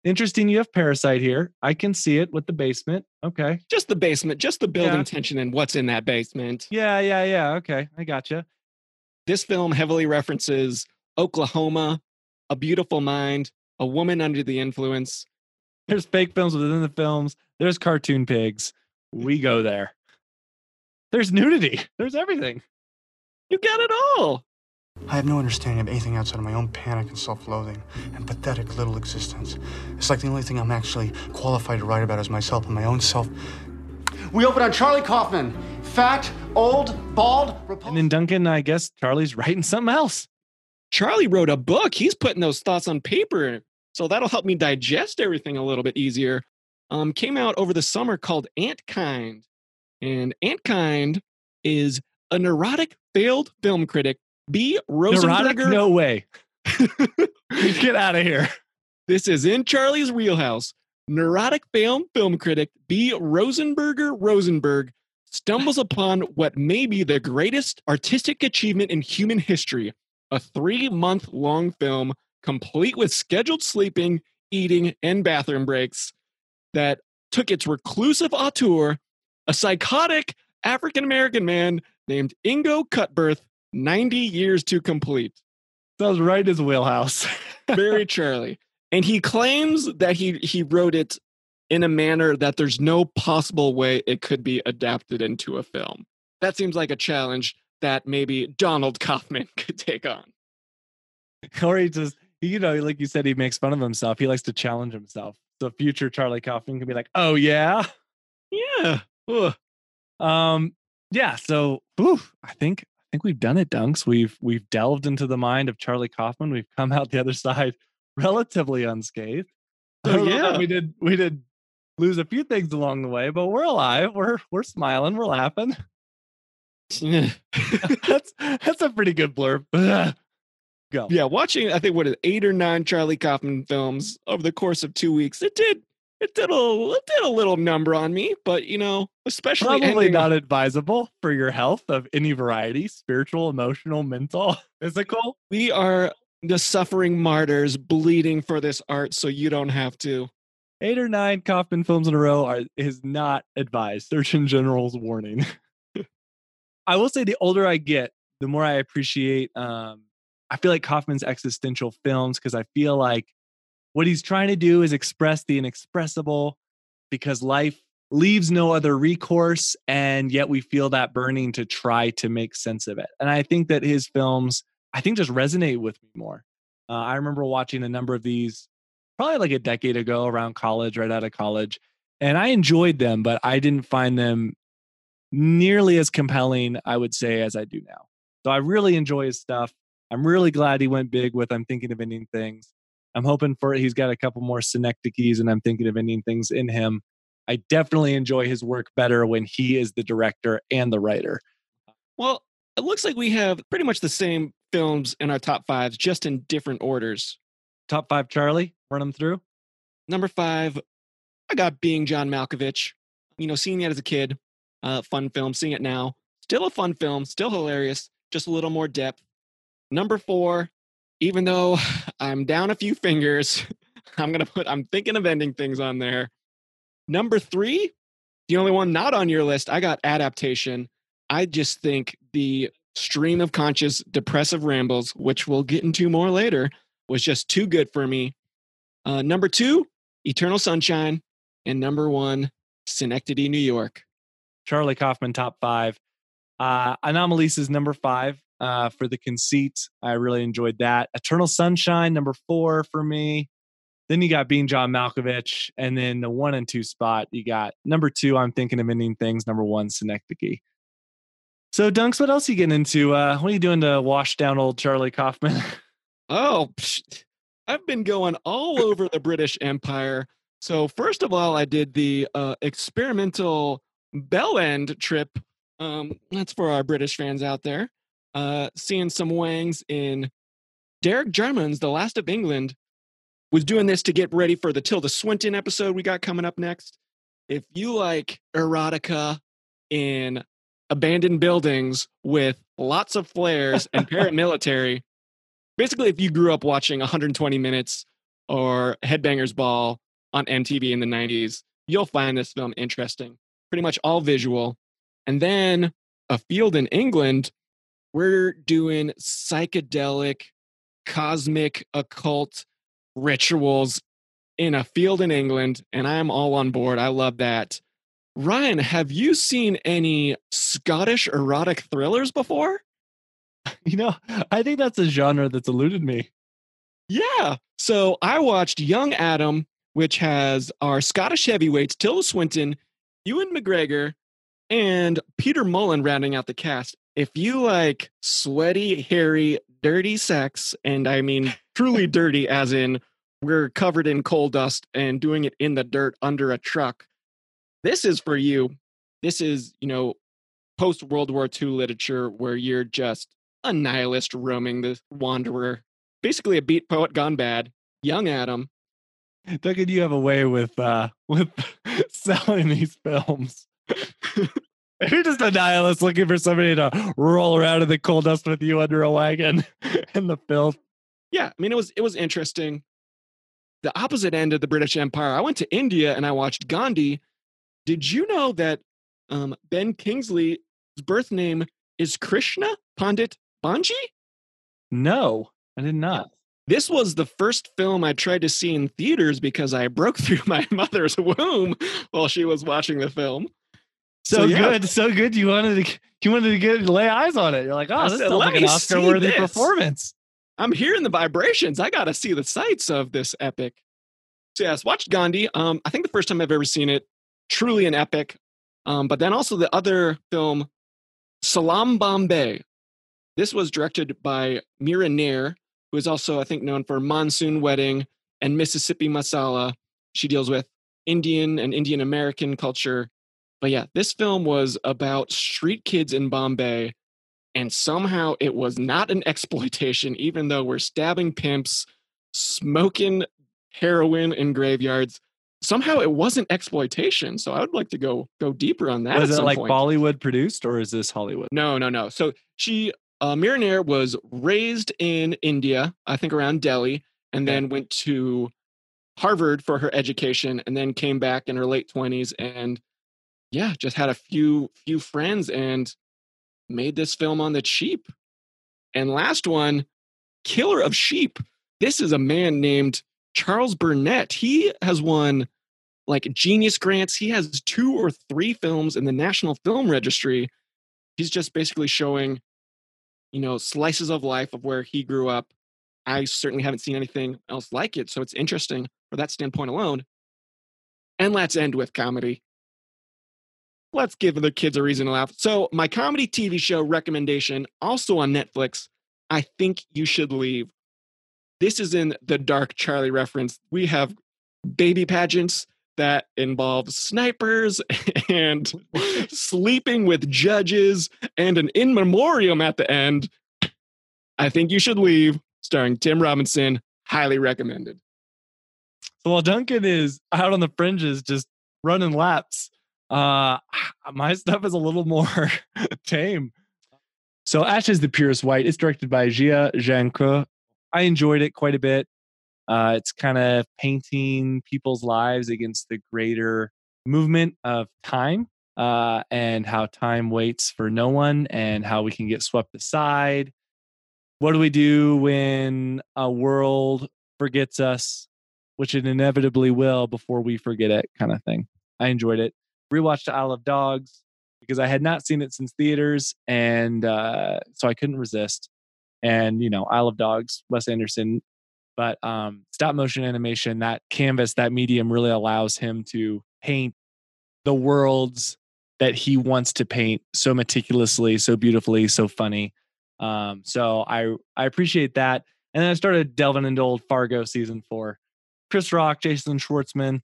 Interesting. You have Parasite here. I can see it with the basement. Okay.
Just the basement, just the building yeah. tension and what's in that basement.
Yeah, yeah, yeah. Okay. I gotcha.
This film heavily references Oklahoma, A Beautiful Mind, A Woman Under the Influence.
There's fake films within the films. There's cartoon pigs. We go there. There's nudity. There's everything.
You got it all.
I have no understanding of anything outside of my own panic and self loathing and pathetic little existence. It's like the only thing I'm actually qualified to write about is myself and my own self. We open on Charlie Kaufman. Fat, old, bald, repulsive.
And then Duncan, I guess Charlie's writing something else.
Charlie wrote a book. He's putting those thoughts on paper. So that'll help me digest everything a little bit easier. um, came out over the summer called Antkind. And Antkind is a neurotic failed film critic, B.
Neurotic?
Rosenberger.
No way. Get out of here.
This is in Charlie's wheelhouse. Neurotic film film critic B. Rosenberger Rosenberg stumbles upon what may be the greatest artistic achievement in human history a three month long film complete with scheduled sleeping, eating, and bathroom breaks that took its reclusive auteur, a psychotic African American man named Ingo Cutbirth, 90 years to complete.
Sounds right his wheelhouse.
Very Charlie. And he claims that he he wrote it in a manner that there's no possible way it could be adapted into a film. That seems like a challenge that maybe Donald Kaufman could take on.
or he just, you know, like you said, he makes fun of himself. He likes to challenge himself. So future Charlie Kaufman can be like, "Oh yeah,
Yeah. Ugh.
um, yeah." So, whew, I think I think we've done it, Dunks. We've we've delved into the mind of Charlie Kaufman. We've come out the other side relatively unscathed.
Oh,
know that
yeah.
we did we did lose a few things along the way, but we're alive. We're we're smiling. We're laughing. that's that's a pretty good blurb. Go.
yeah, watching I think what is eight or nine Charlie Kaufman films over the course of two weeks, it did it did a it did a little number on me. But you know, especially
Probably not advisable for your health of any variety spiritual, emotional, mental, physical.
we are the suffering martyrs bleeding for this art, so you don't have to.
Eight or nine Kaufman films in a row are is not advised. Surgeon General's warning. I will say the older I get, the more I appreciate um I feel like Kaufman's existential films because I feel like what he's trying to do is express the inexpressible because life leaves no other recourse and yet we feel that burning to try to make sense of it. And I think that his films I think just resonate with me more. Uh, I remember watching a number of these probably like a decade ago around college, right out of college. And I enjoyed them, but I didn't find them nearly as compelling, I would say, as I do now. So I really enjoy his stuff. I'm really glad he went big with I'm thinking of ending things. I'm hoping for it. he's got a couple more synecdoches and I'm thinking of ending things in him. I definitely enjoy his work better when he is the director and the writer.
Well, it looks like we have pretty much the same films in our top fives, just in different orders.
Top five, Charlie, run them through.
Number five, I got Being John Malkovich. You know, seeing it as a kid, uh, fun film. Seeing it now, still a fun film, still hilarious, just a little more depth. Number four, even though I'm down a few fingers, I'm gonna put. I'm thinking of ending things on there. Number three, the only one not on your list, I got adaptation. I just think the stream of conscious depressive rambles, which we'll get into more later, was just too good for me. Uh, number two, Eternal Sunshine, and number one, Synecdoche, New York.
Charlie Kaufman top five. Uh, Anomalisa is number five uh, for the conceit. I really enjoyed that. Eternal Sunshine number four for me. Then you got Being John Malkovich, and then the one and two spot you got number two. I'm thinking of ending things. Number one, Synecdoche. So Dunks, what else are you getting into? Uh, what are you doing to wash down old Charlie Kaufman?
Oh, psh, I've been going all over the British Empire. So first of all, I did the uh, experimental Bell End trip. Um, that's for our British fans out there. Uh, seeing some wangs in Derek Jarman's The Last of England. Was doing this to get ready for the Tilda Swinton episode we got coming up next. If you like erotica in abandoned buildings with lots of flares and paramilitary, basically if you grew up watching 120 minutes or headbangers ball on mtv in the 90s you'll find this film interesting pretty much all visual and then a field in england we're doing psychedelic cosmic occult rituals in a field in england and i'm all on board i love that ryan have you seen any scottish erotic thrillers before
you know, I think that's a genre that's eluded me.
Yeah. So I watched Young Adam, which has our Scottish heavyweights, Tilda Swinton, Ewan McGregor, and Peter Mullan rounding out the cast. If you like sweaty, hairy, dirty sex, and I mean truly dirty, as in we're covered in coal dust and doing it in the dirt under a truck. This is for you. This is, you know, post World War II literature where you're just a nihilist roaming the wanderer. Basically a beat poet gone bad. Young Adam.
Duncan, you have a way with uh with selling these films. You're just a nihilist looking for somebody to roll around in the coal dust with you under a wagon in the filth.
Yeah, I mean it was it was interesting. The opposite end of the British Empire. I went to India and I watched Gandhi. Did you know that um, Ben Kingsley's birth name is Krishna Pandit Bhanji?
No, I did not.
This was the first film I tried to see in theaters because I broke through my mother's womb while she was watching the film.
So,
yeah.
good, so good. You wanted to you wanted to get lay eyes on it. You're like, oh, this
"Let
like an Oscar worthy
this."
performance.
I'm hearing the vibrations. I got to see the sights of this epic. So yes, watched Gandhi. Um, I think the first time I've ever seen it, truly an epic. Um, but then also the other film, Salaam Bombay. This was directed by Mira Nair, who is also, I think, known for Monsoon Wedding and Mississippi Masala. She deals with Indian and Indian American culture. But yeah, this film was about street kids in Bombay and somehow it was not an exploitation, even though we're stabbing pimps, smoking heroin in graveyards. Somehow it wasn't exploitation. So I would like to go go deeper on that.
Was it like
point.
Bollywood produced or is this Hollywood?
No, no, no. So she, uh, Mira Nair was raised in India, I think around Delhi, and then went to Harvard for her education, and then came back in her late twenties, and yeah, just had a few few friends and made this film on the cheap. And last one, Killer of Sheep. This is a man named Charles Burnett. He has won like genius grants. He has two or three films in the National Film Registry. He's just basically showing, you know, slices of life of where he grew up. I certainly haven't seen anything else like it. So it's interesting for that standpoint alone. And let's end with comedy. Let's give the kids a reason to laugh. So, my comedy TV show recommendation, also on Netflix, I think you should leave. This is in the Dark Charlie reference. We have baby pageants that involve snipers and sleeping with judges and an in memoriam at the end. I think you should leave, starring Tim Robinson. Highly recommended.
So while Duncan is out on the fringes just running laps, uh my stuff is a little more tame. So Ash is the Purest White. It's directed by Jia Zhangke. I enjoyed it quite a bit. Uh, it's kind of painting people's lives against the greater movement of time uh, and how time waits for no one and how we can get swept aside. What do we do when a world forgets us, which it inevitably will before we forget it, kind of thing. I enjoyed it. Rewatched Isle of Dogs because I had not seen it since theaters, and uh, so I couldn't resist. And you know, Isle of Dogs, Wes Anderson, but um, stop motion animation, that canvas, that medium really allows him to paint the worlds that he wants to paint so meticulously, so beautifully, so funny. Um, so I I appreciate that. And then I started delving into old Fargo season four. Chris Rock, Jason Schwartzman.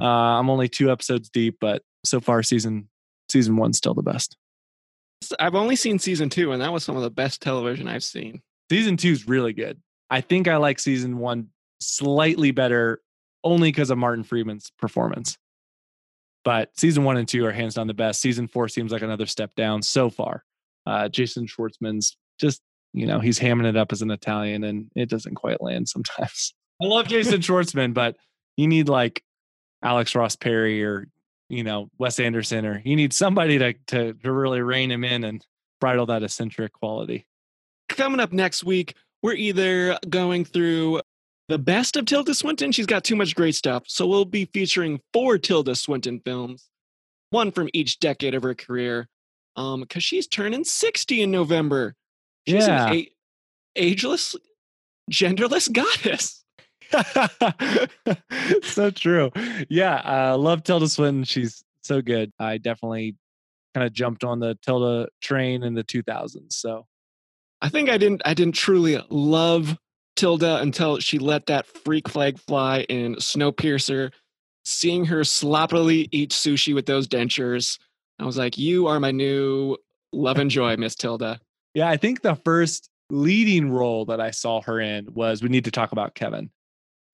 Uh, I'm only two episodes deep, but so far season season one's still the best.
I've only seen season two, and that was some of the best television I've seen.
Season two is really good. I think I like season one slightly better, only because of Martin Freeman's performance. But season one and two are hands down the best. Season four seems like another step down so far. Uh, Jason Schwartzman's just, you know, he's hamming it up as an Italian, and it doesn't quite land sometimes. I love Jason Schwartzman, but you need like Alex Ross Perry or you know Wes Anderson, or you need somebody to to, to really rein him in and bridle that eccentric quality.
Coming up next week, we're either going through the best of Tilda Swinton. She's got too much great stuff. So we'll be featuring four Tilda Swinton films, one from each decade of her career. Um, because she's turning 60 in November. She's
Yeah.
an a- ageless, genderless goddess.
so true. Yeah, I uh, love Tilda Swinton. She's so good. I definitely kind of jumped on the Tilda train in the 2000s. So
I think I didn't I didn't truly love Tilda until she let that freak flag fly in Snowpiercer. Seeing her sloppily eat sushi with those dentures, I was like, "You are my new love and joy, Miss Tilda."
Yeah, I think the first leading role that I saw her in was We Need to Talk About Kevin.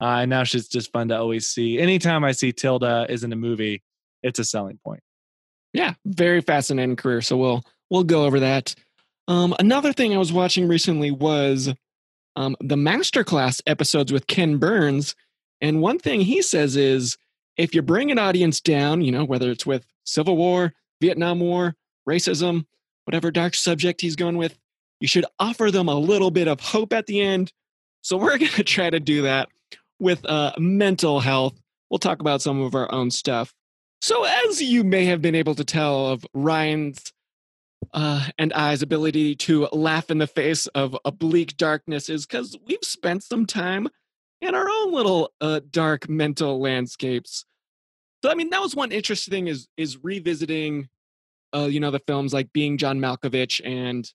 Uh, and now she's just fun to always see. Anytime I see Tilda is in a movie, it's a selling point.
Yeah, very fascinating career. So we'll we'll go over that. Um, another thing I was watching recently was um, the masterclass episodes with Ken Burns, and one thing he says is if you bring an audience down, you know, whether it's with Civil War, Vietnam War, racism, whatever dark subject he's going with, you should offer them a little bit of hope at the end. So we're going to try to do that with uh, mental health. We'll talk about some of our own stuff. So, as you may have been able to tell of Ryan's uh, and I's ability to laugh in the face of a bleak darkness, is because we've spent some time in our own little uh, dark mental landscapes. So, I mean, that was one interesting thing is is revisiting, uh, you know, the films like Being John Malkovich and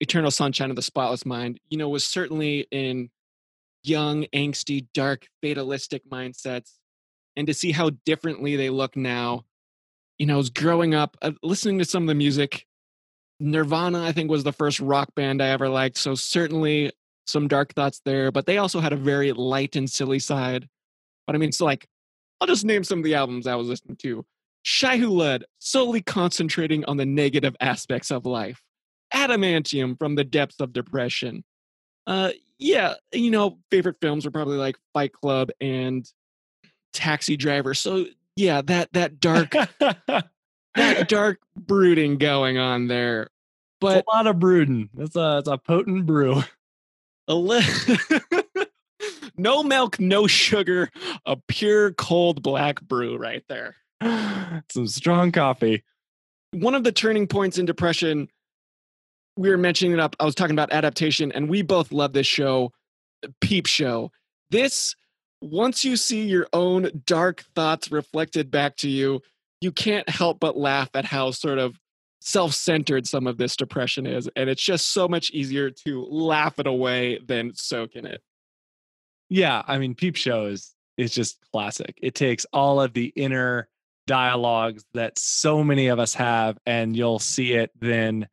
Eternal Sunshine of the Spotless Mind. You know, was certainly in young, angsty, dark, fatalistic mindsets and to see how differently they look now. You know, was growing up, uh, listening to some of the music. Nirvana, I think, was the first rock band I ever liked. So certainly some dark thoughts there, but they also had a very light and silly side. But I mean, so like, I'll just name some of the albums I was listening to. Shai Hulud, solely concentrating on the negative aspects of life. Adamantium from the depths of depression. Uh, yeah, you know, favorite films are probably like Fight Club and Taxi Driver. So yeah, that that dark that dark brooding going on there. But
it's a lot of brooding. It's a it's a potent brew.
A li- no milk, no sugar, a pure cold black brew right there.
Some strong coffee.
One of the turning points in depression, we were mentioning it up. I was talking about adaptation, and we both love this show, Peep Show. This once you see your own dark thoughts reflected back to you, you can't help but laugh at how sort of self centered some of this depression is. And it's just so much easier to laugh it away than soak in it.
Yeah. I mean, Peep Show is, is just classic. It takes all of the inner dialogues that so many of us have, and you'll see it then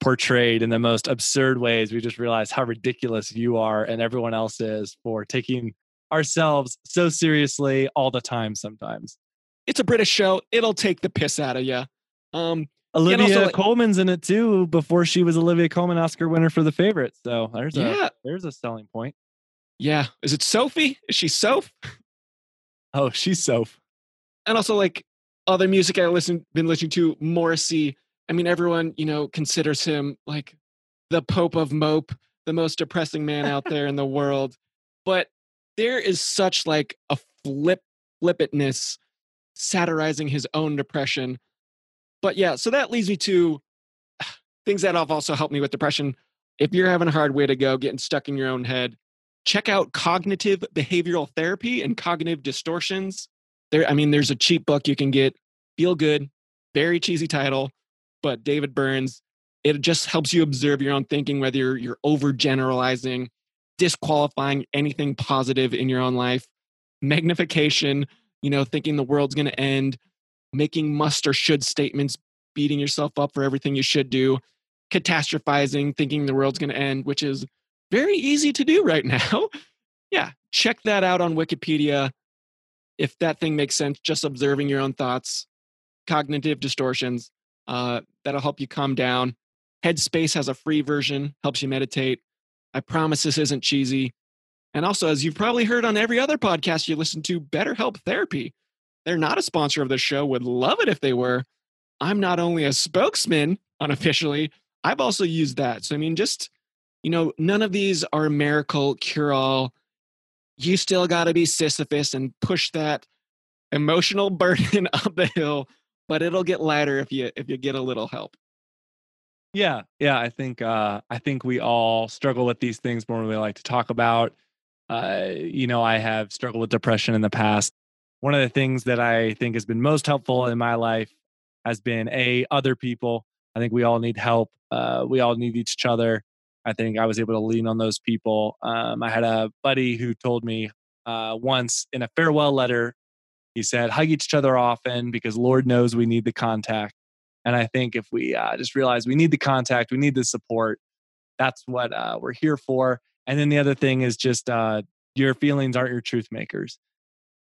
portrayed in the most absurd ways. We just realize how ridiculous you are and everyone else is for taking ourselves so seriously all the time sometimes.
It's a British show. It'll take the piss out of you. Um,
Olivia
also, like-
Colman's in it too before she was Olivia Colman Oscar winner for The Favorite. So there's a there's a selling point.
yeah. Is it Sophie? Is she Soph?
Oh, she's Soph.
and also like other music I listen been listening to, Morrissey. I mean, everyone you know considers him like the Pope of Mope, the most depressing man out there in the world. But there is such like a flip flippantness satirizing his own depression. But yeah, so that leads me to things that have also helped me with depression. If you're having a hard way to go, getting stuck in your own head, check out cognitive behavioral therapy and cognitive distortions. There, I mean, there's a cheap book you can get. Feel good, very cheesy title, but David Burns. It just helps you observe your own thinking, whether you're, you're overgeneralizing, disqualifying anything positive in your own life, magnification, you know, thinking the world's going to end, making must or should statements, beating yourself up for everything you should do, catastrophizing, thinking the world's going to end, which is very easy to do right now. yeah, check that out on Wikipedia. If that thing makes sense, just observing your own thoughts, cognitive distortions, uh, that'll help you calm down. Headspace has a free version, helps you meditate. I promise this isn't cheesy. And also, as you've probably heard on every other podcast you listen to, BetterHelp Therapy. They're not a sponsor of the show, would love it if they were. I'm not only a spokesman unofficially, I've also used that. So, I mean, just, you know, none of these are a miracle cure all. You still got to be Sisyphus and push that emotional burden up the hill, but it'll get lighter if you if you get a little help.
Yeah, yeah. I think uh, I think we all struggle with these things more than we like to talk about. Uh, you know, I have struggled with depression in the past. One of the things that I think has been most helpful in my life has been a other people. I think we all need help. Uh, we all need each other. I think I was able to lean on those people. Um, I had a buddy who told me uh, once in a farewell letter, he said, hug each other often because Lord knows we need the contact. And I think if we uh, just realize we need the contact, we need the support, that's what uh, we're here for. And then the other thing is just uh, your feelings aren't your truth makers.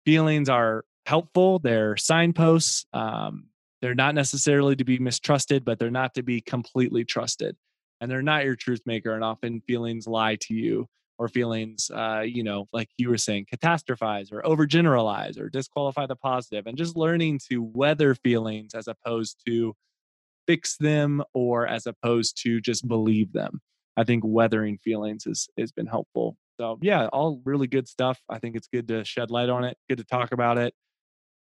Feelings are helpful, they're signposts. Um, they're not necessarily to be mistrusted, but they're not to be completely trusted. And they're not your truth maker. And often feelings lie to you or feelings, uh, you know, like you were saying, catastrophize or overgeneralize or disqualify the positive, and just learning to weather feelings as opposed to fix them or as opposed to just believe them. I think weathering feelings has has been helpful. So yeah, all really good stuff. I think it's good to shed light on it, good to talk about it.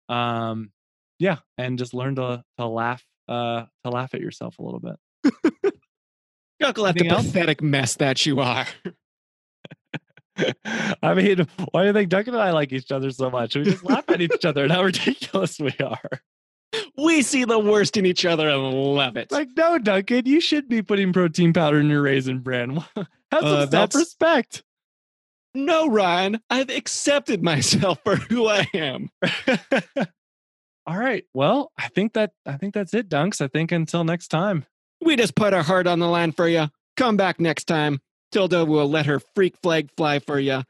Um, yeah, and just learn to to laugh uh to laugh at yourself a little bit.
Chuckle at the
else?
pathetic mess that you are.
I mean, why do you think Duncan and I like each other so much? We just laugh at each other and how ridiculous we are.
We see the worst in each other and love it.
Like, no, Duncan, you should be putting protein powder in your raisin bran. Have some
Uh,
self-respect.
no, Ryan, I've accepted myself for who I am.
All right. Well, I think that I think that's it, Dunks. I think until next time.
We just put our heart on the line for you. Come back next time. Tilda will let her freak flag fly for you.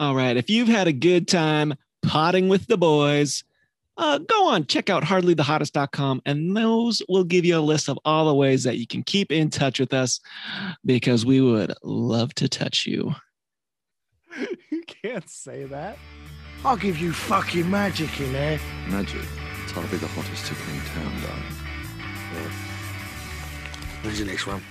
All right. If you've had a good time potting with the boys, uh, go on, check out hardlythehottest.com, and those will give you a list of all the ways that you can keep in touch with us because we would love to touch you.
you can't say that.
I'll give you fucking magic in there.
Magic. It's hardly the hottest ticket in town, darling.
When's the next one?